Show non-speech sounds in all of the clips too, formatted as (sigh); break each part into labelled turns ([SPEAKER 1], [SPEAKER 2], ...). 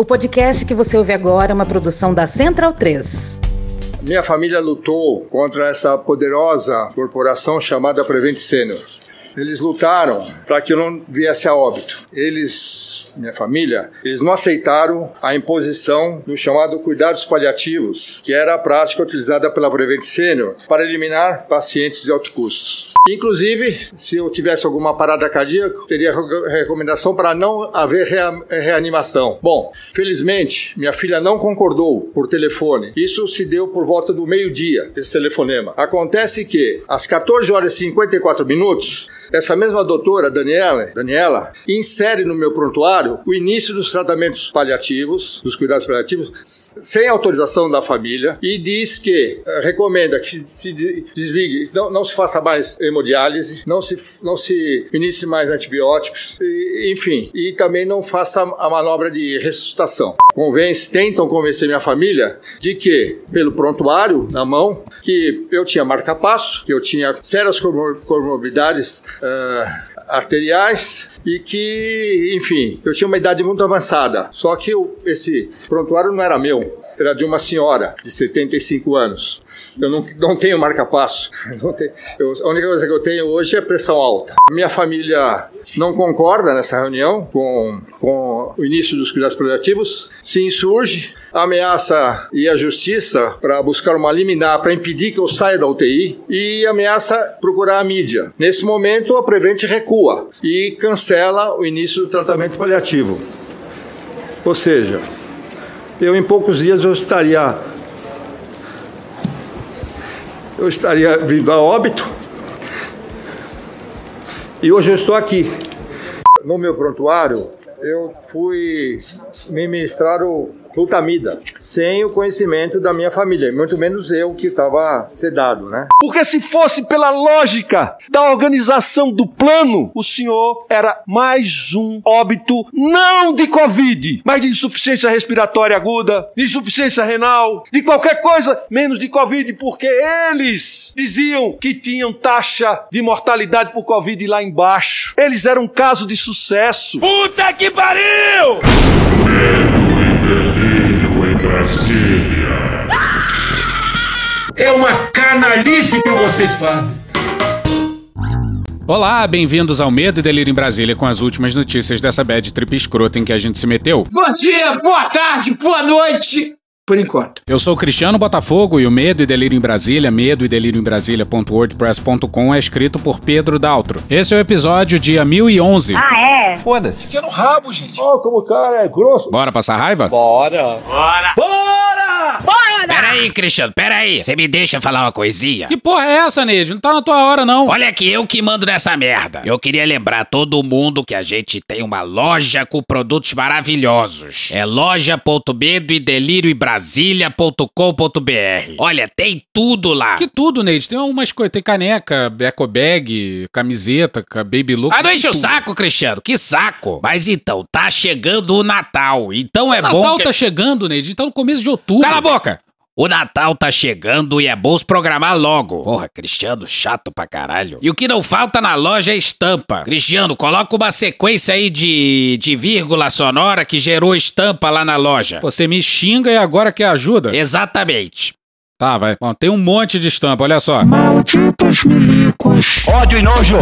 [SPEAKER 1] O podcast que você ouve agora é uma produção da Central 3.
[SPEAKER 2] Minha família lutou contra essa poderosa corporação chamada Prevent Senior. Eles lutaram para que eu não viesse a óbito. Eles, minha família, eles não aceitaram a imposição do chamado cuidados paliativos, que era a prática utilizada pela Prevent Senior para eliminar pacientes de alto custo. Inclusive, se eu tivesse alguma parada cardíaca, teria recomendação para não haver rea reanimação. Bom, felizmente, minha filha não concordou por telefone. Isso se deu por volta do meio-dia, esse telefonema. Acontece que, às 14 horas e 54 minutos, essa mesma doutora, Daniela, Daniela, insere no meu prontuário o início dos tratamentos paliativos, dos cuidados paliativos, sem autorização da família, e diz que uh, recomenda que se desligue, não, não se faça mais hemodiálise, não se, não se inicie mais antibióticos, e, enfim, e também não faça a manobra de ressuscitação. Convence, tentam convencer minha família de que, pelo prontuário na mão, que eu tinha marca-passo, que eu tinha sérias comorbidades uh, arteriais e que, enfim, eu tinha uma idade muito avançada. Só que eu, esse prontuário não era meu, era de uma senhora de 75 anos. Eu não, não tenho marca-passo. (laughs) a única coisa que eu tenho hoje é pressão alta. Minha família não concorda nessa reunião com, com o início dos cuidados paliativos, se insurge, ameaça ir à justiça para buscar uma liminar para impedir que eu saia da UTI e ameaça procurar a mídia. Nesse momento, a Prevent recua e cancela o início do tratamento paliativo. Ou seja, eu em poucos dias eu estaria eu estaria vindo a óbito. E hoje eu estou aqui. No meu prontuário, eu fui me ministrar o glutamida, sem o conhecimento da minha família, muito menos eu que estava sedado, né?
[SPEAKER 3] Porque se fosse pela lógica da organização do plano, o senhor era mais um óbito não de Covid, mas de insuficiência respiratória aguda, de insuficiência renal, de qualquer coisa menos de Covid, porque eles diziam que tinham taxa de mortalidade por Covid lá embaixo. Eles eram um caso de sucesso.
[SPEAKER 4] Puta que pariu!
[SPEAKER 5] Delírio em Brasília.
[SPEAKER 4] É uma canalice que vocês fazem.
[SPEAKER 6] Olá, bem-vindos ao Medo e Delírio em Brasília com as últimas notícias dessa bad trip escrota em que a gente se meteu.
[SPEAKER 4] Bom dia, boa tarde, boa noite por enquanto.
[SPEAKER 6] Eu sou Cristiano Botafogo e o Medo e Delírio em Brasília, medo e delírio em Brasília.wordpress.com é escrito por Pedro Daltro. Esse é o episódio dia 1011.
[SPEAKER 7] Ah, é?
[SPEAKER 4] Foda-se. Fica no rabo, gente.
[SPEAKER 2] Ó, oh, como o cara é grosso.
[SPEAKER 6] Bora passar raiva?
[SPEAKER 4] Bora.
[SPEAKER 7] Bora.
[SPEAKER 4] Bora!
[SPEAKER 8] Peraí, Cristiano, peraí. Você me deixa falar uma coisinha?
[SPEAKER 6] Que porra é essa, Neide? Não tá na tua hora, não.
[SPEAKER 8] Olha aqui, eu que mando nessa merda. Eu queria lembrar todo mundo que a gente tem uma loja com produtos maravilhosos. É loja.medo e delírio e. Olha, tem tudo lá.
[SPEAKER 6] Que tudo, Neide? Tem umas coisas, tem caneca, eco bag, camiseta, baby look.
[SPEAKER 8] Ah, não enche o saco, Cristiano, que saco. Mas então, tá chegando o Natal, então é
[SPEAKER 6] o
[SPEAKER 8] bom
[SPEAKER 6] Natal
[SPEAKER 8] que...
[SPEAKER 6] tá chegando, Neide, tá no começo de outubro.
[SPEAKER 8] Cala a boca! O Natal tá chegando e é bom se programar logo. Porra, Cristiano, chato pra caralho. E o que não falta na loja é estampa. Cristiano, coloca uma sequência aí de, de vírgula sonora que gerou estampa lá na loja.
[SPEAKER 6] Você me xinga e agora quer ajuda?
[SPEAKER 8] Exatamente.
[SPEAKER 6] Tá, vai. Bom, tem um monte de estampa, olha só.
[SPEAKER 5] Malditos milicos.
[SPEAKER 4] Ódio e nojo.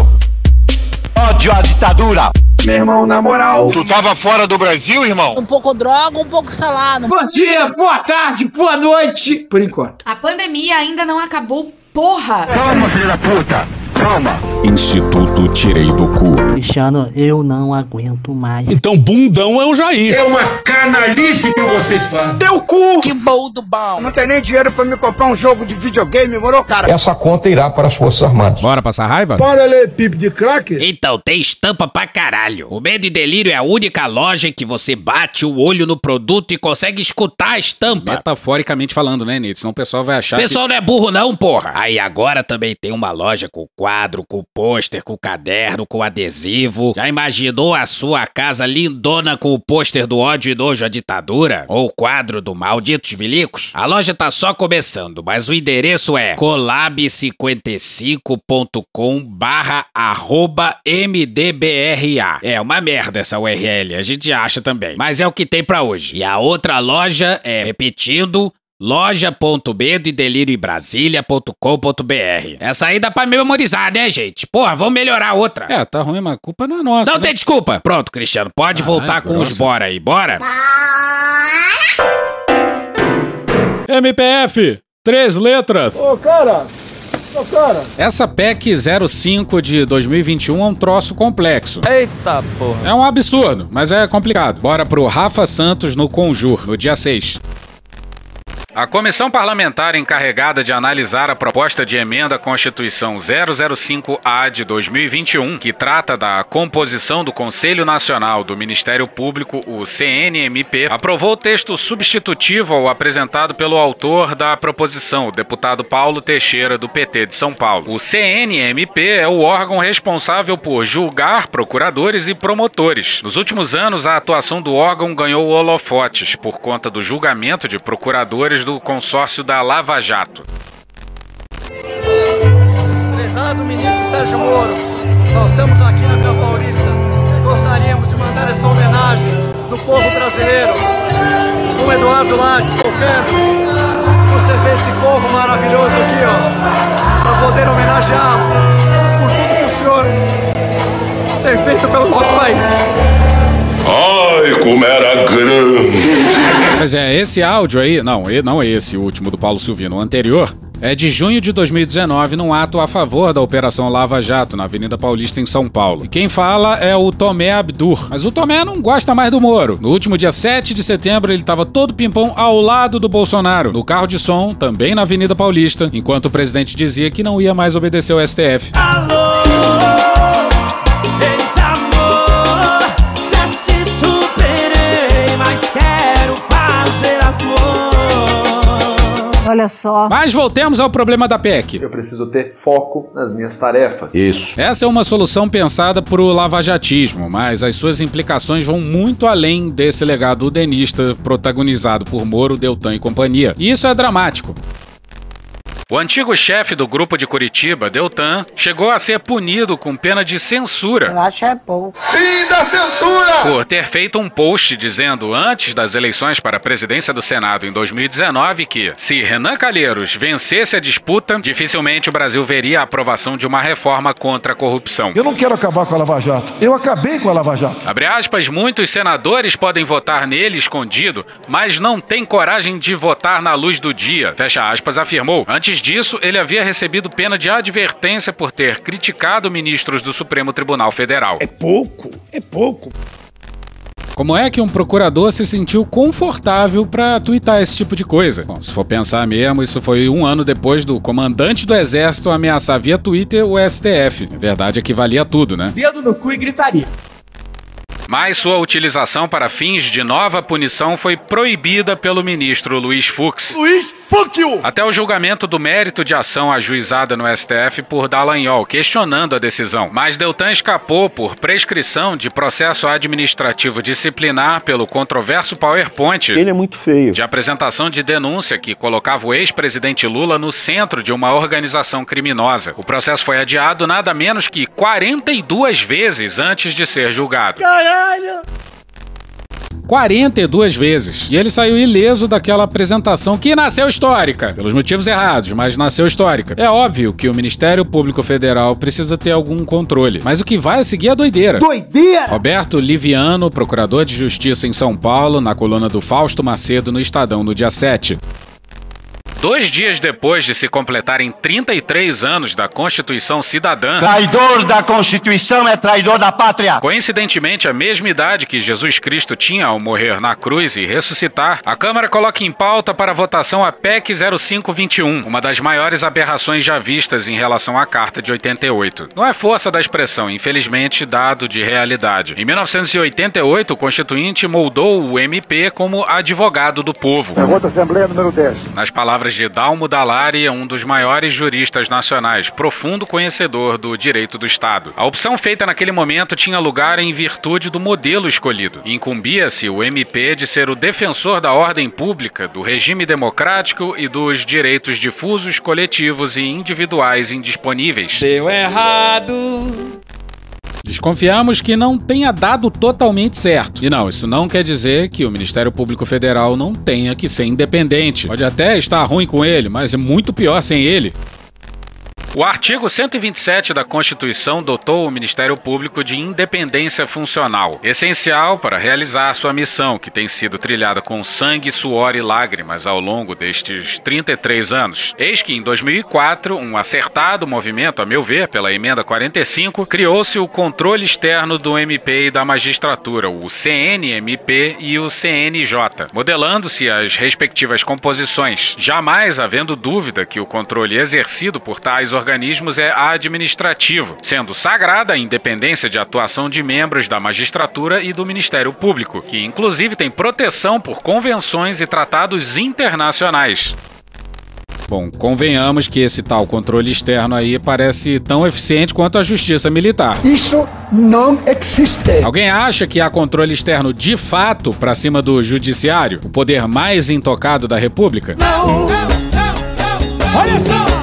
[SPEAKER 4] Ódio à ditadura.
[SPEAKER 2] Meu irmão, na moral.
[SPEAKER 9] Tu tava fora do Brasil, irmão?
[SPEAKER 7] Um pouco droga, um pouco salada.
[SPEAKER 4] Bom dia, boa tarde, boa noite. Por enquanto.
[SPEAKER 10] A pandemia ainda não acabou, porra.
[SPEAKER 9] Calma, filho da puta. Calma.
[SPEAKER 6] Instituto Tirei do Cu.
[SPEAKER 11] Cristiano, eu não aguento mais.
[SPEAKER 3] Então, bundão é o Jair.
[SPEAKER 4] É uma canalice que vocês fazem.
[SPEAKER 3] Teu cu!
[SPEAKER 7] Que bom do.
[SPEAKER 4] Não tem nem dinheiro pra me comprar um jogo de videogame, moro, cara?
[SPEAKER 12] Essa conta irá para as Forças Armadas.
[SPEAKER 6] Bora passar raiva?
[SPEAKER 2] Bora ler pipe de crack?
[SPEAKER 8] Então, tem estampa pra caralho. O Medo e Delírio é a única loja em que você bate o olho no produto e consegue escutar a estampa.
[SPEAKER 6] Metaforicamente falando, né, Nito? Senão o pessoal vai achar
[SPEAKER 8] O pessoal que... não é burro não, porra. Aí agora também tem uma loja com quadro, com pôster, com caderno, com adesivo. Já imaginou a sua casa lindona com o pôster do ódio e nojo à ditadura? Ou o quadro do Malditos Milicos? A loja tá só começando, mas o endereço é colab55.com barra arroba mdbra. É uma merda essa URL, a gente acha também. Mas é o que tem pra hoje. E a outra loja é, repetindo, loja.medo e delírio Brasília.com.br. Essa aí dá pra memorizar, né, gente? Porra, vamos melhorar outra.
[SPEAKER 6] É, tá ruim, mas a culpa não é nossa.
[SPEAKER 8] Não
[SPEAKER 6] né?
[SPEAKER 8] tem desculpa. Pronto, Cristiano, pode voltar com os
[SPEAKER 6] grossa.
[SPEAKER 8] bora aí, bora?
[SPEAKER 6] MPF, três letras.
[SPEAKER 3] Ô, cara! Ô, cara!
[SPEAKER 6] Essa PEC 05 de 2021 é um troço complexo.
[SPEAKER 13] Eita porra.
[SPEAKER 6] É um absurdo, mas é complicado. Bora pro Rafa Santos no Conjur, no dia 6. A comissão parlamentar encarregada de analisar a proposta de emenda à Constituição 005-A de 2021, que trata da composição do Conselho Nacional do Ministério Público, o CNMP, aprovou o texto substitutivo ao apresentado pelo autor da proposição, o deputado Paulo Teixeira, do PT de São Paulo. O CNMP é o órgão responsável por julgar procuradores e promotores. Nos últimos anos, a atuação do órgão ganhou holofotes por conta do julgamento de procuradores do consórcio da Lava Jato.
[SPEAKER 14] Prezado ministro Sérgio Moro, nós estamos aqui na Vila Paulista e gostaríamos de mandar essa homenagem do povo brasileiro, com Eduardo Lages tocando. Você vê esse povo maravilhoso aqui, ó, para poder homenageá-lo por tudo que o senhor tem feito pelo nosso país.
[SPEAKER 5] Ai, como era grande!
[SPEAKER 6] Mas é, esse áudio aí, não, não é esse último do Paulo Silvino, o anterior, é de junho de 2019, num ato a favor da Operação Lava Jato, na Avenida Paulista, em São Paulo. E quem fala é o Tomé Abdur. Mas o Tomé não gosta mais do Moro. No último dia 7 de setembro, ele estava todo pimpão ao lado do Bolsonaro, no carro de som, também na Avenida Paulista, enquanto o presidente dizia que não ia mais obedecer ao STF.
[SPEAKER 15] Ex-amor,
[SPEAKER 1] Olha só.
[SPEAKER 6] Mas voltemos ao problema da PEC.
[SPEAKER 16] Eu preciso ter foco nas minhas tarefas.
[SPEAKER 6] Isso. Essa é uma solução pensada para o lavajatismo, mas as suas implicações vão muito além desse legado udenista protagonizado por Moro, Deltan e companhia. E isso é dramático. O antigo chefe do grupo de Curitiba, Deltan, chegou a ser punido com pena de censura
[SPEAKER 17] Eu acho é pouco.
[SPEAKER 5] Fim da censura!
[SPEAKER 6] por ter feito um post dizendo antes das eleições para a presidência do Senado em 2019 que, se Renan Calheiros vencesse a disputa, dificilmente o Brasil veria a aprovação de uma reforma contra a corrupção.
[SPEAKER 3] Eu não quero acabar com a Lava Jato. Eu acabei com a Lava Jato.
[SPEAKER 6] Abre aspas, muitos senadores podem votar nele escondido, mas não têm coragem de votar na luz do dia. Fecha aspas, afirmou. Antes disso, ele havia recebido pena de advertência por ter criticado ministros do Supremo Tribunal Federal. É pouco, é pouco. Como é que um procurador se sentiu confortável pra twittar esse tipo de coisa? Bom, se for pensar mesmo, isso foi um ano depois do comandante do exército ameaçar via Twitter o STF. A verdade é que valia tudo, né?
[SPEAKER 14] Dedo no cu e gritaria.
[SPEAKER 6] Mas sua utilização para fins de nova punição foi proibida pelo ministro Luiz Fux.
[SPEAKER 3] Luiz, you!
[SPEAKER 6] Até o julgamento do mérito de ação ajuizada no STF por Dallagnol, questionando a decisão. Mas Deltan escapou por prescrição de processo administrativo disciplinar pelo controverso PowerPoint.
[SPEAKER 12] Ele é muito feio.
[SPEAKER 6] De apresentação de denúncia que colocava o ex-presidente Lula no centro de uma organização criminosa. O processo foi adiado nada menos que 42 vezes antes de ser julgado.
[SPEAKER 15] Caralho!
[SPEAKER 6] 42 vezes. E ele saiu ileso daquela apresentação que nasceu histórica, pelos motivos errados, mas nasceu histórica. É óbvio que o Ministério Público Federal precisa ter algum controle, mas o que vai a seguir é doideira.
[SPEAKER 15] Doideira!
[SPEAKER 6] Roberto Liviano, procurador de justiça em São Paulo, na coluna do Fausto Macedo no Estadão no dia 7. Dois dias depois de se completarem 33 anos da Constituição Cidadã,
[SPEAKER 9] Traidor da Constituição é traidor da pátria.
[SPEAKER 6] Coincidentemente, a mesma idade que Jesus Cristo tinha ao morrer na cruz e ressuscitar, a Câmara coloca em pauta para votação a PEC 0521, uma das maiores aberrações já vistas em relação à Carta de 88. Não é força da expressão, infelizmente, dado de realidade. Em 1988, o Constituinte moldou o MP como advogado do povo.
[SPEAKER 18] Pergunta Assembleia número 10.
[SPEAKER 6] Nas palavras de Dalmo Dallari, um dos maiores juristas nacionais, profundo conhecedor do direito do Estado. A opção feita naquele momento tinha lugar em virtude do modelo escolhido. Incumbia-se o MP de ser o defensor da ordem pública, do regime democrático e dos direitos difusos, coletivos e individuais indisponíveis.
[SPEAKER 15] Deu errado.
[SPEAKER 6] Desconfiamos que não tenha dado totalmente certo. E não, isso não quer dizer que o Ministério Público Federal não tenha que ser independente. Pode até estar ruim com ele, mas é muito pior sem ele. O artigo 127 da Constituição dotou o Ministério Público de independência funcional, essencial para realizar sua missão, que tem sido trilhada com sangue, suor e lágrimas ao longo destes 33 anos. Eis que, em 2004, um acertado movimento, a meu ver, pela emenda 45, criou-se o controle externo do MP e da magistratura, o CNMP e o CNJ, modelando-se as respectivas composições, jamais havendo dúvida que o controle exercido por tais organismos é administrativo, sendo sagrada a independência de atuação de membros da magistratura e do Ministério Público, que inclusive tem proteção por convenções e tratados internacionais. Bom, convenhamos que esse tal controle externo aí parece tão eficiente quanto a justiça militar.
[SPEAKER 13] Isso não existe.
[SPEAKER 6] Alguém acha que há controle externo de fato para cima do judiciário, o poder mais intocado da República?
[SPEAKER 15] Não, não, não, não. Olha só.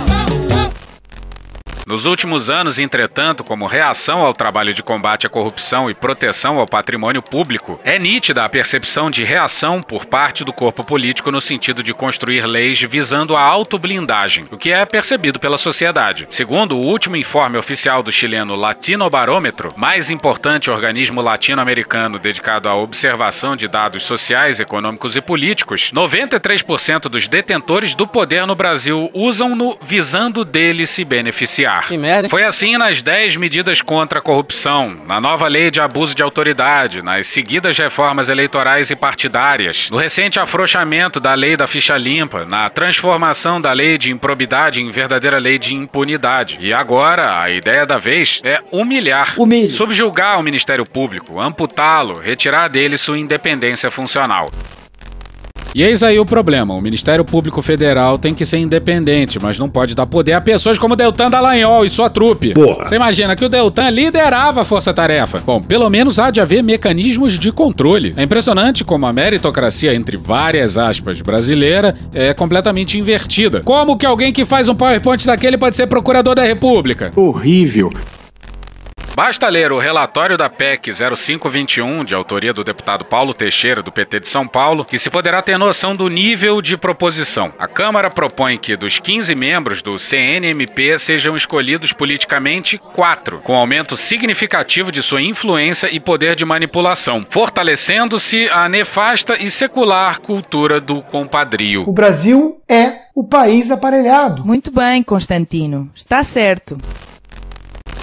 [SPEAKER 6] Nos últimos anos, entretanto, como reação ao trabalho de combate à corrupção e proteção ao patrimônio público, é nítida a percepção de reação por parte do corpo político no sentido de construir leis visando a autoblindagem, o que é percebido pela sociedade. Segundo o último informe oficial do chileno Latinobarômetro, mais importante organismo latino-americano dedicado à observação de dados sociais, econômicos e políticos, 93% dos detentores do poder no Brasil usam-no visando dele se beneficiar.
[SPEAKER 17] Que merda.
[SPEAKER 6] Foi assim nas 10 medidas contra a corrupção, na nova lei de abuso de autoridade, nas seguidas reformas eleitorais e partidárias, no recente afrouxamento da lei da ficha limpa, na transformação da lei de improbidade em verdadeira lei de impunidade. E agora, a ideia da vez é humilhar,
[SPEAKER 17] Humilhe.
[SPEAKER 6] subjugar o Ministério Público, amputá-lo, retirar dele sua independência funcional. E eis aí o problema: o Ministério Público Federal tem que ser independente, mas não pode dar poder a pessoas como Deltan Dallagnol e sua trupe.
[SPEAKER 3] Porra.
[SPEAKER 6] Você imagina que o Deltan liderava a força-tarefa. Bom, pelo menos há de haver mecanismos de controle. É impressionante como a meritocracia, entre várias aspas, brasileira é completamente invertida. Como que alguém que faz um PowerPoint daquele pode ser procurador da República?
[SPEAKER 3] Horrível.
[SPEAKER 6] Basta ler o relatório da PEC 0521, de autoria do deputado Paulo Teixeira, do PT de São Paulo, que se poderá ter noção do nível de proposição. A Câmara propõe que dos 15 membros do CNMP sejam escolhidos politicamente quatro, com aumento significativo de sua influência e poder de manipulação, fortalecendo-se a nefasta e secular cultura do compadrio.
[SPEAKER 13] O Brasil é o país aparelhado.
[SPEAKER 18] Muito bem, Constantino. Está certo.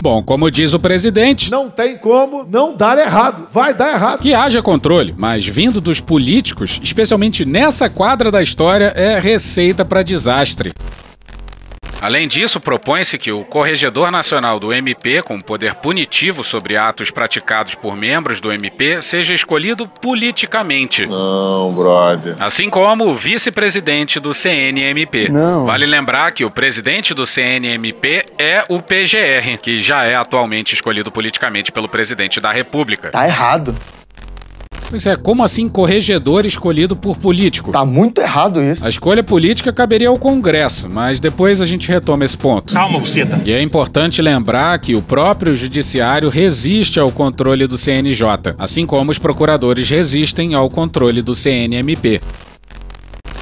[SPEAKER 6] Bom, como diz o presidente,
[SPEAKER 3] Não tem como não dar errado. Vai dar errado.
[SPEAKER 6] que haja controle, mas vindo dos políticos, especialmente nessa quadra da história, é receita para desastre. Além disso, propõe-se que o Corregedor Nacional do MP, com poder punitivo sobre atos praticados por membros do MP, seja escolhido politicamente.
[SPEAKER 5] Não, brother.
[SPEAKER 6] Assim como o vice-presidente do CNMP.
[SPEAKER 17] Não.
[SPEAKER 6] Vale lembrar que o presidente do CNMP é o PGR, que já é atualmente escolhido politicamente pelo presidente da República.
[SPEAKER 17] Tá errado.
[SPEAKER 6] Pois é, como assim corregedor escolhido por político?
[SPEAKER 17] Tá muito errado isso.
[SPEAKER 6] A escolha política caberia ao Congresso, mas depois a gente retoma esse ponto.
[SPEAKER 9] Calma, Buceta.
[SPEAKER 6] E é importante lembrar que o próprio Judiciário resiste ao controle do CNJ, assim como os procuradores resistem ao controle do CNMP.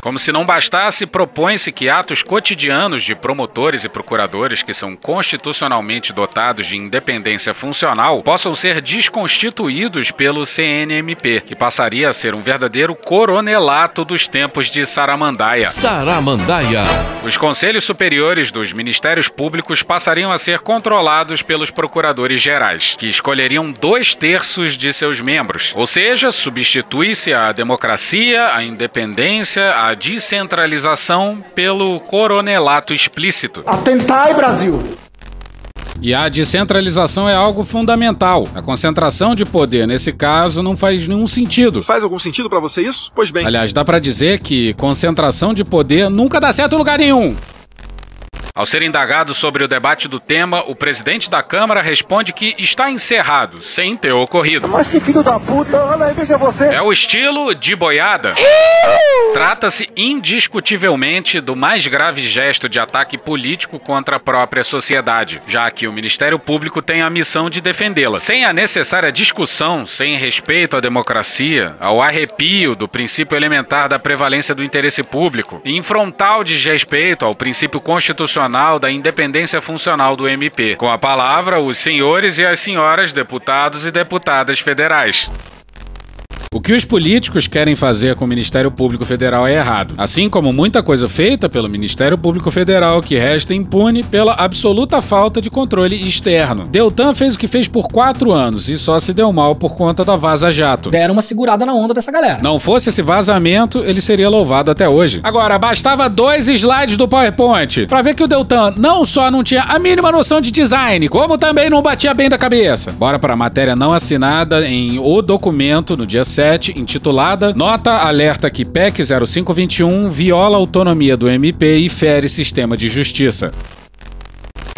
[SPEAKER 6] Como se não bastasse, propõe-se que atos cotidianos de promotores e procuradores que são constitucionalmente dotados de independência funcional possam ser desconstituídos pelo CNMP, que passaria a ser um verdadeiro coronelato dos tempos de Saramandaia.
[SPEAKER 19] Saramandaia.
[SPEAKER 6] Os conselhos superiores dos ministérios públicos passariam a ser controlados pelos procuradores gerais, que escolheriam dois terços de seus membros. Ou seja, substitui-se a democracia, a independência, a descentralização pelo coronelato explícito.
[SPEAKER 13] Atentai, Brasil!
[SPEAKER 6] E a descentralização é algo fundamental. A concentração de poder, nesse caso, não faz nenhum sentido.
[SPEAKER 17] Faz algum sentido para você isso? Pois bem.
[SPEAKER 6] Aliás, dá para dizer que concentração de poder nunca dá certo em lugar nenhum. Ao ser indagado sobre o debate do tema, o presidente da Câmara responde que está encerrado, sem ter ocorrido.
[SPEAKER 19] Mas que filho da puta, olha aí, veja você.
[SPEAKER 6] É o estilo de boiada. Trata-se indiscutivelmente do mais grave gesto de ataque político contra a própria sociedade, já que o Ministério Público tem a missão de defendê-la. Sem a necessária discussão, sem respeito à democracia, ao arrepio do princípio elementar da prevalência do interesse público, e em frontal desrespeito ao princípio constitucional da independência funcional do MP. Com a palavra, os senhores e as senhoras deputados e deputadas federais. O que os políticos querem fazer com o Ministério Público Federal é errado, assim como muita coisa feita pelo Ministério Público Federal que resta impune pela absoluta falta de controle externo. Deltan fez o que fez por quatro anos e só se deu mal por conta da Vaza Jato.
[SPEAKER 20] Deram uma segurada na onda dessa galera.
[SPEAKER 6] Não fosse esse vazamento, ele seria louvado até hoje. Agora, bastava dois slides do PowerPoint para ver que o Deltan não só não tinha a mínima noção de design, como também não batia bem da cabeça. Bora para a matéria não assinada em O Documento no dia 7, intitulada Nota alerta que PEC 0521 viola a autonomia do MP e fere sistema de justiça.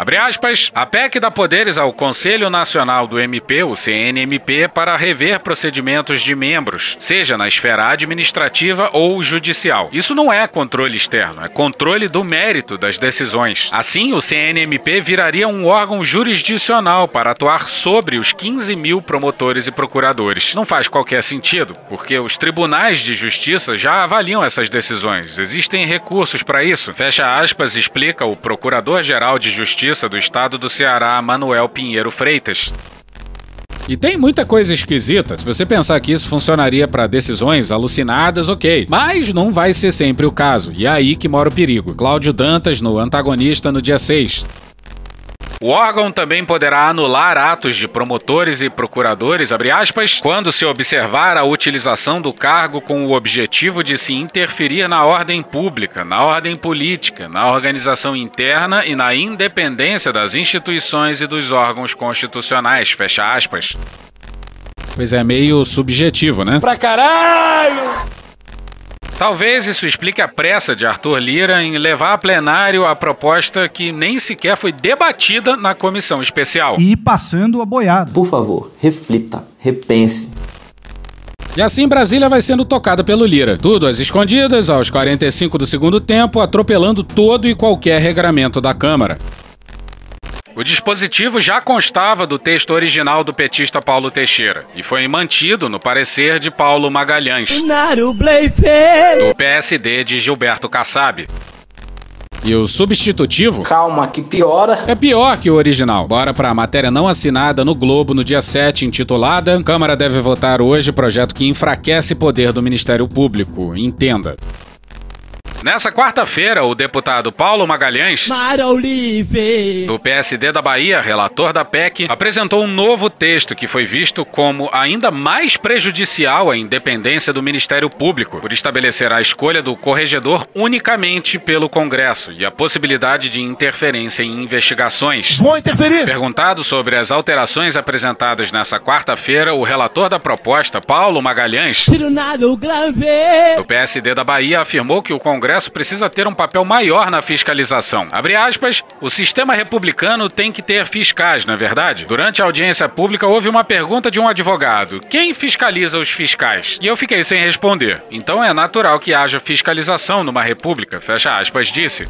[SPEAKER 6] Abre aspas, a PEC dá poderes ao Conselho Nacional do MP, o CNMP, para rever procedimentos de membros, seja na esfera administrativa ou judicial. Isso não é controle externo, é controle do mérito das decisões. Assim, o CNMP viraria um órgão jurisdicional para atuar sobre os 15 mil promotores e procuradores. Não faz qualquer sentido, porque os tribunais de justiça já avaliam essas decisões. Existem recursos para isso. Fecha aspas, explica o Procurador-Geral de Justiça do Estado do Ceará, Manuel Pinheiro Freitas. E tem muita coisa esquisita. Se você pensar que isso funcionaria para decisões alucinadas, ok. Mas não vai ser sempre o caso. E é aí que mora o perigo. Cláudio Dantas, no antagonista, no dia 6. O órgão também poderá anular atos de promotores e procuradores, aspas, quando se observar a utilização do cargo com o objetivo de se interferir na ordem pública, na ordem política, na organização interna e na independência das instituições e dos órgãos constitucionais, fecha aspas. Pois é meio subjetivo, né?
[SPEAKER 19] Pra caralho!
[SPEAKER 6] Talvez isso explique a pressa de Arthur Lira em levar a plenário a proposta que nem sequer foi debatida na comissão especial.
[SPEAKER 21] E passando a boiada.
[SPEAKER 22] Por favor, reflita, repense.
[SPEAKER 6] E assim Brasília vai sendo tocada pelo Lira. Tudo às escondidas, aos 45 do segundo tempo, atropelando todo e qualquer regramento da Câmara. O dispositivo já constava do texto original do petista Paulo Teixeira e foi mantido no parecer de Paulo Magalhães, do PSD de Gilberto Kassab. E o substitutivo.
[SPEAKER 4] Calma, que piora.
[SPEAKER 6] É pior que o original. Bora pra matéria não assinada no Globo no dia 7, intitulada Câmara deve votar hoje projeto que enfraquece poder do Ministério Público. Entenda. Nessa quarta-feira, o deputado Paulo Magalhães, do PSD da Bahia, relator da PEC, apresentou um novo texto que foi visto como ainda mais prejudicial à independência do Ministério Público, por estabelecer a escolha do corregedor unicamente pelo Congresso e a possibilidade de interferência em investigações.
[SPEAKER 21] Vou interferir!
[SPEAKER 6] Perguntado sobre as alterações apresentadas nessa quarta-feira, o relator da proposta, Paulo Magalhães, do PSD da Bahia, afirmou que o Congresso Congresso precisa ter um papel maior na fiscalização. Abre aspas, o sistema republicano tem que ter fiscais, não é verdade? Durante a audiência pública houve uma pergunta de um advogado: quem fiscaliza os fiscais? E eu fiquei sem responder. Então é natural que haja fiscalização numa república, fecha aspas, disse.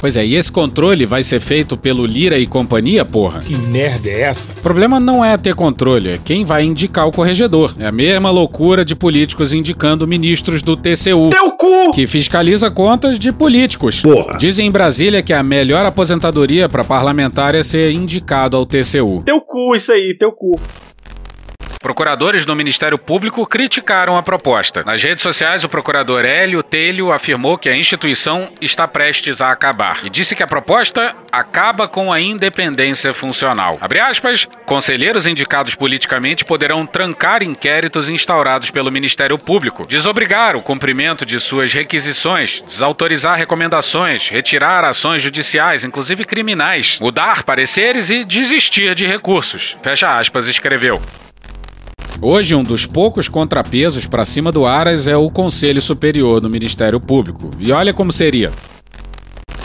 [SPEAKER 6] Pois é, e esse controle vai ser feito pelo Lira e companhia, porra?
[SPEAKER 21] Que merda é essa?
[SPEAKER 6] O problema não é ter controle, é quem vai indicar o corregedor. É a mesma loucura de políticos indicando ministros do TCU.
[SPEAKER 21] Teu cu!
[SPEAKER 6] Que fiscaliza contas de políticos.
[SPEAKER 21] Porra.
[SPEAKER 6] Dizem em Brasília que a melhor aposentadoria para parlamentar é ser indicado ao TCU.
[SPEAKER 21] Teu cu, isso aí, teu cu.
[SPEAKER 6] Procuradores do Ministério Público criticaram a proposta. Nas redes sociais, o procurador Hélio Telho afirmou que a instituição está prestes a acabar e disse que a proposta acaba com a independência funcional. Abre aspas, conselheiros indicados politicamente poderão trancar inquéritos instaurados pelo Ministério Público, desobrigar o cumprimento de suas requisições, desautorizar recomendações, retirar ações judiciais, inclusive criminais, mudar pareceres e desistir de recursos. Fecha aspas, escreveu. Hoje, um dos poucos contrapesos para cima do Aras é o Conselho Superior do Ministério Público. E olha como seria.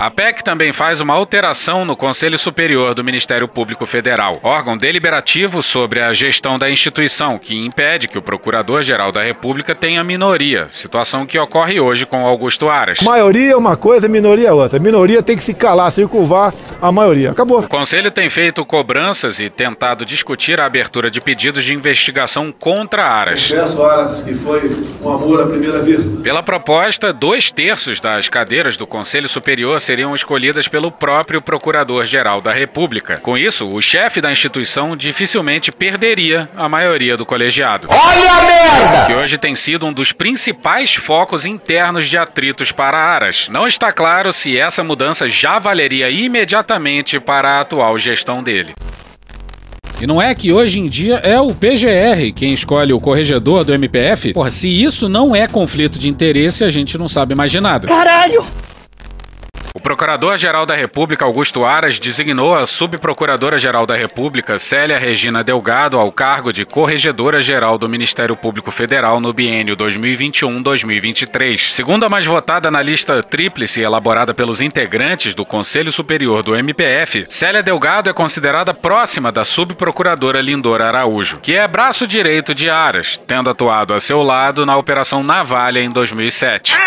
[SPEAKER 6] A PEC também faz uma alteração no Conselho Superior do Ministério Público Federal, órgão deliberativo sobre a gestão da instituição, que impede que o Procurador-Geral da República tenha minoria, situação que ocorre hoje com Augusto Aras.
[SPEAKER 23] Maioria é uma coisa, minoria é outra. Minoria tem que se calar, circunvar a maioria. Acabou.
[SPEAKER 6] O Conselho tem feito cobranças e tentado discutir a abertura de pedidos de investigação contra Aras.
[SPEAKER 24] Peço Aras que foi um amor à primeira vista.
[SPEAKER 6] Pela proposta, dois terços das cadeiras do Conselho Superior seriam escolhidas pelo próprio Procurador-Geral da República. Com isso, o chefe da instituição dificilmente perderia a maioria do colegiado.
[SPEAKER 5] Olha a merda!
[SPEAKER 6] Que hoje tem sido um dos principais focos internos de atritos para Aras. Não está claro se essa mudança já valeria imediatamente para a atual gestão dele. E não é que hoje em dia é o PGR quem escolhe o corregedor do MPF? Porra, se isso não é conflito de interesse, a gente não sabe mais de nada.
[SPEAKER 7] Caralho!
[SPEAKER 6] O Procurador-Geral da República, Augusto Aras, designou a Subprocuradora-Geral da República, Célia Regina Delgado, ao cargo de Corregedora-Geral do Ministério Público Federal no biênio 2021-2023. Segunda mais votada na lista tríplice elaborada pelos integrantes do Conselho Superior do MPF, Célia Delgado é considerada próxima da Subprocuradora Lindora Araújo, que é braço direito de Aras, tendo atuado a seu lado na Operação Navalha em 2007.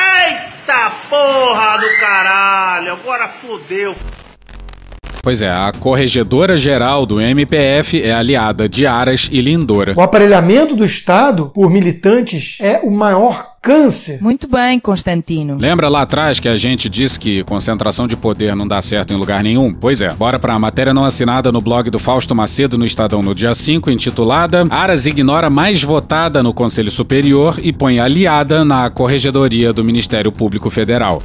[SPEAKER 7] Eita porra do caralho, agora fodeu.
[SPEAKER 6] Pois é, a corregedora geral do MPF é aliada de Aras e Lindora.
[SPEAKER 13] O aparelhamento do Estado por militantes é o maior câncer.
[SPEAKER 18] Muito bem, Constantino.
[SPEAKER 6] Lembra lá atrás que a gente disse que concentração de poder não dá certo em lugar nenhum? Pois é, bora pra matéria não assinada no blog do Fausto Macedo no Estadão no dia 5, intitulada Aras ignora mais votada no Conselho Superior e põe aliada na Corregedoria do Ministério Público Federal.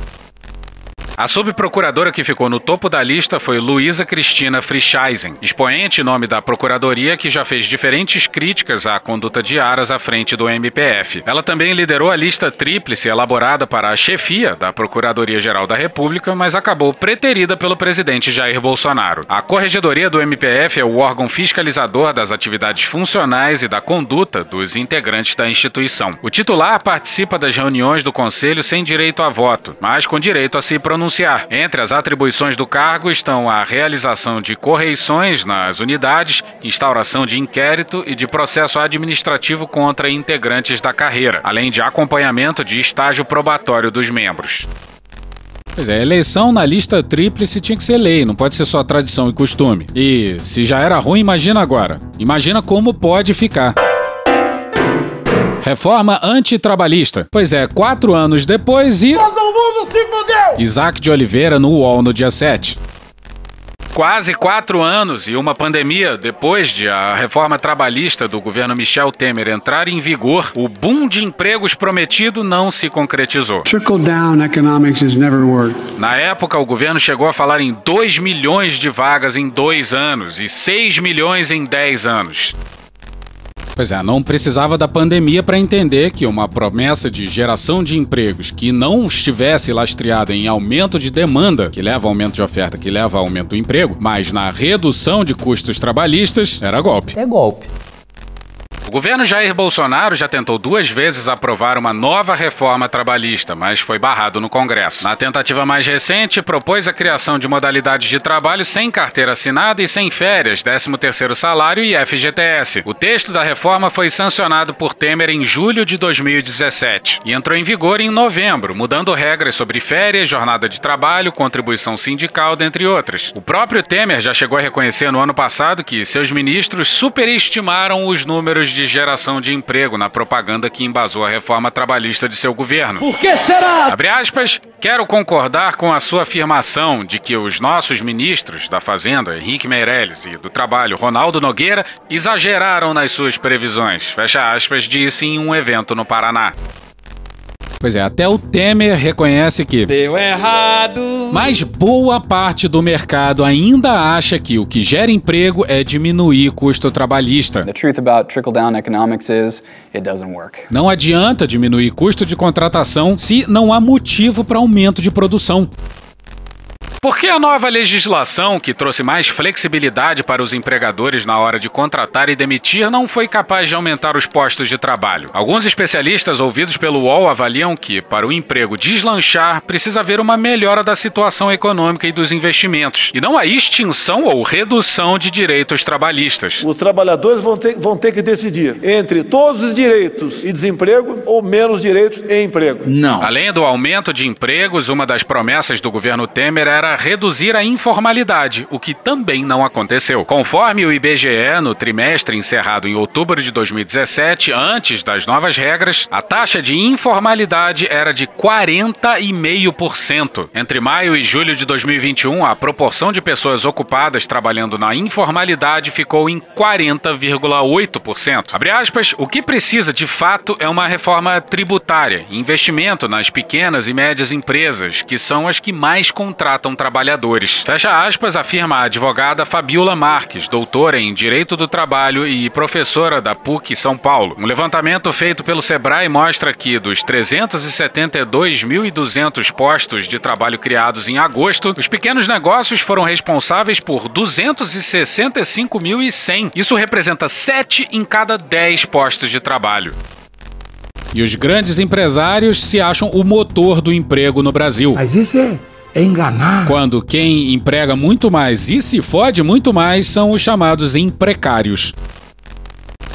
[SPEAKER 6] A subprocuradora que ficou no topo da lista foi Luísa Cristina Frischeisen, expoente nome da procuradoria que já fez diferentes críticas à conduta de Aras à frente do MPF. Ela também liderou a lista tríplice elaborada para a chefia da Procuradoria-Geral da República, mas acabou preterida pelo presidente Jair Bolsonaro. A Corregedoria do MPF é o órgão fiscalizador das atividades funcionais e da conduta dos integrantes da instituição. O titular participa das reuniões do conselho sem direito a voto, mas com direito a se pronunciar Entre as atribuições do cargo estão a realização de correições nas unidades, instauração de inquérito e de processo administrativo contra integrantes da carreira, além de acompanhamento de estágio probatório dos membros. Pois é, eleição na lista tríplice tinha que ser lei, não pode ser só tradição e costume. E se já era ruim, imagina agora. Imagina como pode ficar. Reforma antitrabalhista. Pois é, quatro anos depois e.
[SPEAKER 5] Todo mundo se fudeu!
[SPEAKER 6] Isaac de Oliveira no UOL no dia 7. Quase quatro anos e uma pandemia depois de a reforma trabalhista do governo Michel Temer entrar em vigor, o boom de empregos prometido não se concretizou.
[SPEAKER 25] Trickle-down economics has never worked.
[SPEAKER 6] Na época, o governo chegou a falar em 2 milhões de vagas em dois anos e 6 milhões em 10 anos. Pois é, não precisava da pandemia para entender que uma promessa de geração de empregos que não estivesse lastreada em aumento de demanda, que leva a aumento de oferta, que leva a aumento do emprego, mas na redução de custos trabalhistas, era golpe.
[SPEAKER 26] É golpe.
[SPEAKER 6] O governo Jair Bolsonaro já tentou duas vezes aprovar uma nova reforma trabalhista, mas foi barrado no Congresso. Na tentativa mais recente, propôs a criação de modalidades de trabalho sem carteira assinada e sem férias, 13º salário e FGTS. O texto da reforma foi sancionado por Temer em julho de 2017 e entrou em vigor em novembro, mudando regras sobre férias, jornada de trabalho, contribuição sindical, dentre outras. O próprio Temer já chegou a reconhecer no ano passado que seus ministros superestimaram os números de de geração de emprego na propaganda que embasou a reforma trabalhista de seu governo.
[SPEAKER 20] Por que será?
[SPEAKER 6] Abre aspas, quero concordar com a sua afirmação de que os nossos ministros da Fazenda, Henrique Meirelles, e do Trabalho, Ronaldo Nogueira, exageraram nas suas previsões. Fecha aspas, disse em um evento no Paraná. Pois é, até o Temer reconhece que
[SPEAKER 27] deu errado.
[SPEAKER 6] Mas boa parte do mercado ainda acha que o que gera emprego é diminuir custo trabalhista.
[SPEAKER 28] The truth about trickle down economics is it doesn't work.
[SPEAKER 6] Não adianta diminuir custo de contratação se não há motivo para aumento de produção. Porque a nova legislação, que trouxe mais flexibilidade para os empregadores na hora de contratar e demitir, não foi capaz de aumentar os postos de trabalho. Alguns especialistas ouvidos pelo UOL avaliam que, para o emprego deslanchar, precisa haver uma melhora da situação econômica e dos investimentos, e não a extinção ou redução de direitos trabalhistas.
[SPEAKER 24] Os trabalhadores vão ter, vão ter que decidir entre todos os direitos e desemprego ou menos direitos e emprego.
[SPEAKER 4] Não.
[SPEAKER 6] Além do aumento de empregos, uma das promessas do governo Temer era reduzir a informalidade, o que também não aconteceu. Conforme o IBGE, no trimestre encerrado em outubro de 2017, antes das novas regras, a taxa de informalidade era de 40,5%. Entre maio e julho de 2021, a proporção de pessoas ocupadas trabalhando na informalidade ficou em 40,8%. Abre aspas, o que precisa de fato é uma reforma tributária, investimento nas pequenas e médias empresas, que são as que mais contratam trabalhadores. Fecha aspas, afirma a advogada Fabiola Marques, doutora em Direito do Trabalho e professora da PUC São Paulo. Um levantamento feito pelo Sebrae mostra que dos 372.200 postos de trabalho criados em agosto, os pequenos negócios foram responsáveis por 265.100. Isso representa 7 em cada 10 postos de trabalho. E os grandes empresários se acham o motor do emprego no Brasil.
[SPEAKER 29] Mas isso é é enganar.
[SPEAKER 6] Quando quem emprega muito mais e se fode muito mais são os chamados imprecários.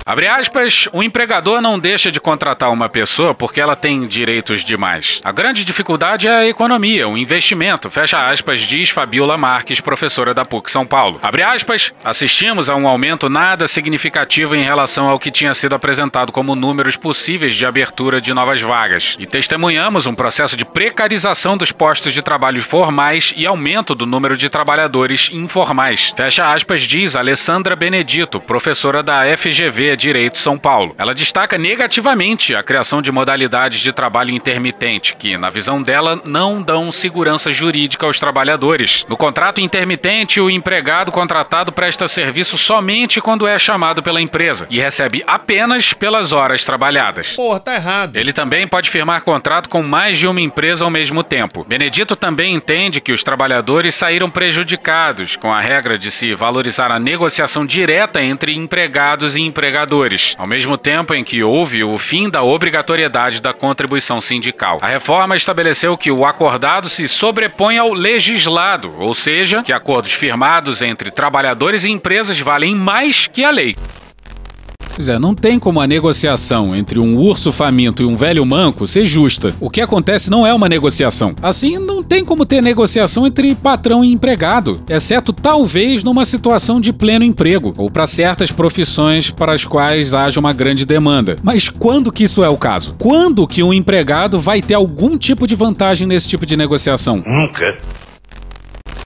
[SPEAKER 6] Abre aspas, o empregador não deixa de contratar uma pessoa porque ela tem direitos demais. A grande dificuldade é a economia, o investimento, fecha aspas, diz Fabiola Marques, professora da PUC São Paulo. Abre aspas, assistimos a um aumento nada significativo em relação ao que tinha sido apresentado como números possíveis de abertura de novas vagas. E testemunhamos um processo de precarização dos postos de trabalho formais e aumento do número de trabalhadores informais. Fecha aspas, diz Alessandra Benedito, professora da FGV Direito São Paulo. Ela destaca negativamente a criação de modalidades de trabalho intermitente, que, na visão dela, não dão segurança jurídica aos trabalhadores. No contrato intermitente, o empregado contratado presta serviço somente quando é chamado pela empresa e recebe apenas pelas horas trabalhadas.
[SPEAKER 26] Porra, tá errado.
[SPEAKER 6] Ele também pode firmar contrato com mais de uma empresa ao mesmo tempo. Benedito também entende que os trabalhadores saíram prejudicados com a regra de se valorizar a negociação direta entre empregados e empregadores ao mesmo tempo em que houve o fim da obrigatoriedade da contribuição sindical. A reforma estabeleceu que o acordado se sobrepõe ao legislado, ou seja, que acordos firmados entre trabalhadores e empresas valem mais que a lei. Pois é, não tem como a negociação entre um urso faminto e um velho manco ser justa. O que acontece não é uma negociação. Assim, não tem como ter negociação entre patrão e empregado, exceto talvez numa situação de pleno emprego, ou para certas profissões para as quais haja uma grande demanda. Mas quando que isso é o caso? Quando que um empregado vai ter algum tipo de vantagem nesse tipo de negociação?
[SPEAKER 26] Nunca.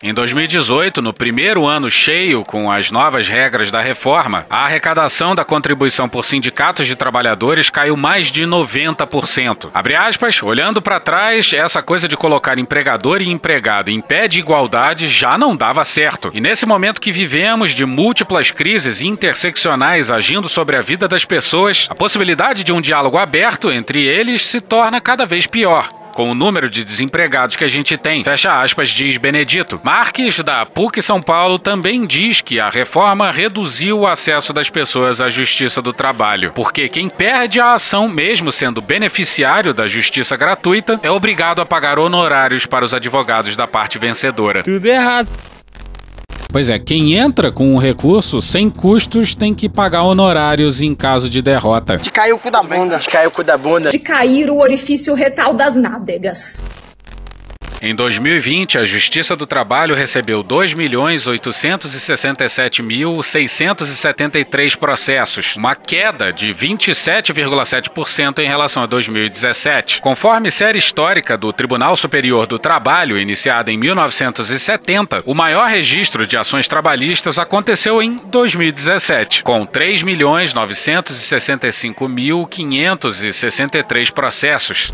[SPEAKER 6] Em 2018, no primeiro ano cheio com as novas regras da reforma, a arrecadação da contribuição por sindicatos de trabalhadores caiu mais de 90%. Abre aspas, olhando para trás, essa coisa de colocar empregador e empregado em pé de igualdade já não dava certo. E nesse momento que vivemos de múltiplas crises interseccionais agindo sobre a vida das pessoas, a possibilidade de um diálogo aberto entre eles se torna cada vez pior com o número de desempregados que a gente tem. Fecha aspas, diz Benedito. Marques, da PUC São Paulo, também diz que a reforma reduziu o acesso das pessoas à justiça do trabalho, porque quem perde a ação, mesmo sendo beneficiário da justiça gratuita, é obrigado a pagar honorários para os advogados da parte vencedora.
[SPEAKER 26] Tudo errado.
[SPEAKER 6] Pois é, quem entra com um recurso sem custos tem que pagar honorários em caso de derrota.
[SPEAKER 30] De cair o cu da bunda.
[SPEAKER 4] De cair o cu da bunda.
[SPEAKER 31] De cair o orifício retal das nádegas.
[SPEAKER 6] Em 2020, a Justiça do Trabalho recebeu 2.867.673 processos, uma queda de 27,7% em relação a 2017. Conforme série histórica do Tribunal Superior do Trabalho, iniciada em 1970, o maior registro de ações trabalhistas aconteceu em 2017, com 3.965.563 processos.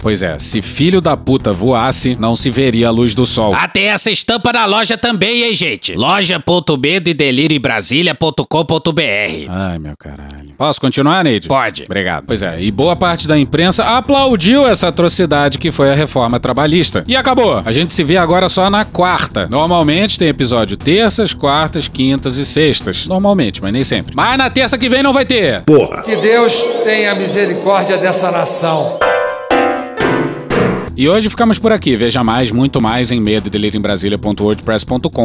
[SPEAKER 6] Pois é, se filho da puta voasse, não se veria a luz do sol.
[SPEAKER 27] Até essa estampa na loja também, hein, gente? loja.medo e delírio em Brasília.com.br.
[SPEAKER 6] Ai, meu caralho. Posso continuar, Neide?
[SPEAKER 27] Pode.
[SPEAKER 6] Obrigado. Pois é, e boa parte da imprensa aplaudiu essa atrocidade que foi a reforma trabalhista. E acabou. A gente se vê agora só na quarta. Normalmente tem episódio terças, quartas, quintas e sextas. Normalmente, mas nem sempre. Mas na terça que vem não vai ter.
[SPEAKER 23] Porra.
[SPEAKER 32] Que Deus tenha misericórdia dessa nação.
[SPEAKER 6] E hoje ficamos por aqui. Veja mais, muito mais em medo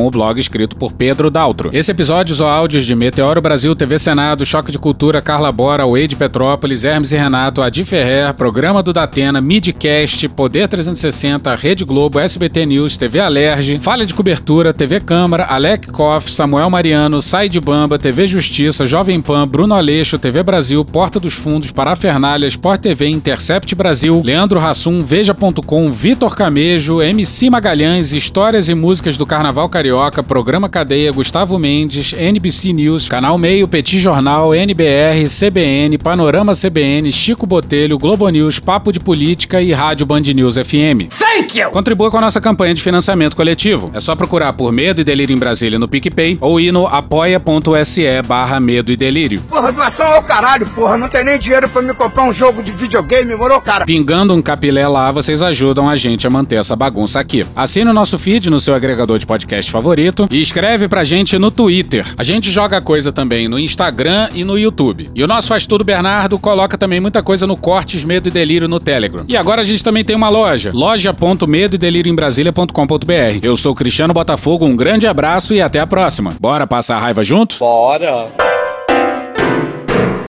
[SPEAKER 6] o blog escrito por Pedro Daltro. Esse episódio usou áudios de Meteoro Brasil, TV Senado, Choque de Cultura, Carla Bora, Wade Petrópolis, Hermes e Renato, Adi Ferrer, Programa do Datena, Midcast, Poder 360, Rede Globo, SBT News, TV Alerge, Falha de Cobertura, TV Câmara, Alec Koff, Samuel Mariano, Sai de Bamba, TV Justiça, Jovem Pan, Bruno Aleixo, TV Brasil, Porta dos Fundos, Parafernália, Sport TV, Intercept Brasil, Leandro Rassum, Veja.com, com Vitor Camejo, MC Magalhães, Histórias e Músicas do Carnaval Carioca, Programa Cadeia, Gustavo Mendes, NBC News, Canal Meio, Petit Jornal, NBR, CBN, Panorama CBN, Chico Botelho, Globo News, Papo de Política e Rádio Band News FM.
[SPEAKER 27] Thank you!
[SPEAKER 6] Contribua com a nossa campanha de financiamento coletivo. É só procurar por Medo e Delírio em Brasília no PicPay ou ir no apoia.se barra Medo e Delírio.
[SPEAKER 5] Porra, doação ao caralho, porra. Não tem nem dinheiro pra me comprar um jogo de videogame, morou, cara?
[SPEAKER 6] Pingando um capilé lá, vocês ajudam a gente a manter essa bagunça aqui. Assine o nosso feed no seu agregador de podcast favorito e escreve pra gente no Twitter. A gente joga coisa também no Instagram e no YouTube. E o nosso Faz Tudo Bernardo coloca também muita coisa no Cortes Medo e Delírio no Telegram. E agora a gente também tem uma loja, loja.medo delírio em Brasília.com.br. Eu sou Cristiano Botafogo, um grande abraço e até a próxima. Bora passar a raiva junto?
[SPEAKER 7] Bora!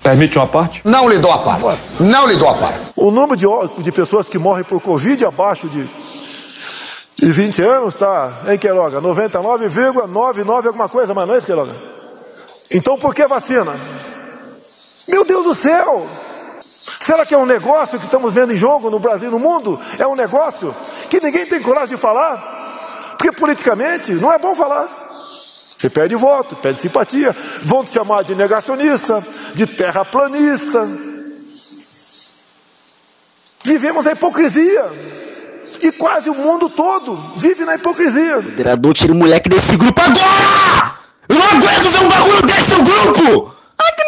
[SPEAKER 23] Permite uma parte?
[SPEAKER 33] Não lhe dou a parte. Não lhe dou a parte.
[SPEAKER 24] O número de, de pessoas que morrem por Covid abaixo de, de 20 anos está, hein, Queiroga? 99,99 alguma coisa, mas não é isso, Queiroga? Então por que vacina? Meu Deus do céu! Será que é um negócio que estamos vendo em jogo no Brasil e no mundo? É um negócio que ninguém tem coragem de falar? Porque politicamente não é bom falar. Você perde voto, perde simpatia. Vão te chamar de negacionista, de terraplanista. Vivemos a hipocrisia. E quase o mundo todo vive na hipocrisia.
[SPEAKER 34] Moderador, tira o moleque desse grupo agora! Eu não aguento ver um bagulho desse no grupo!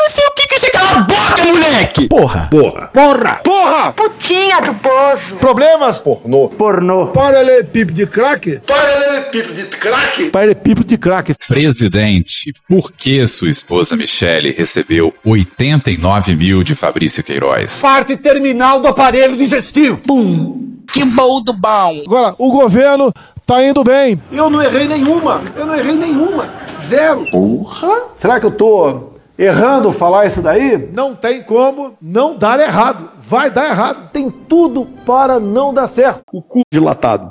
[SPEAKER 34] Sei o que que você cala a boca, moleque!
[SPEAKER 23] Porra! Porra!
[SPEAKER 5] Porra!
[SPEAKER 23] Porra!
[SPEAKER 26] Putinha do poço!
[SPEAKER 23] Problemas?
[SPEAKER 24] Pornô.
[SPEAKER 23] Pornô.
[SPEAKER 5] Paralelepípedo de crack?
[SPEAKER 24] Paralelepípedo de crack?
[SPEAKER 23] Paralelepípedo de crack.
[SPEAKER 30] Presidente, por que sua esposa Michele recebeu 89 mil de Fabrício Queiroz?
[SPEAKER 5] Parte terminal do aparelho digestivo.
[SPEAKER 27] Pum! Que bom do bom!
[SPEAKER 23] Agora, o governo tá indo bem.
[SPEAKER 5] Eu não errei nenhuma. Eu não errei nenhuma. Zero.
[SPEAKER 24] Porra! Será que eu tô errando falar isso daí?
[SPEAKER 23] Não tem como não dar errado. Vai dar errado.
[SPEAKER 24] Tem tudo para não dar certo.
[SPEAKER 23] O cu dilatado.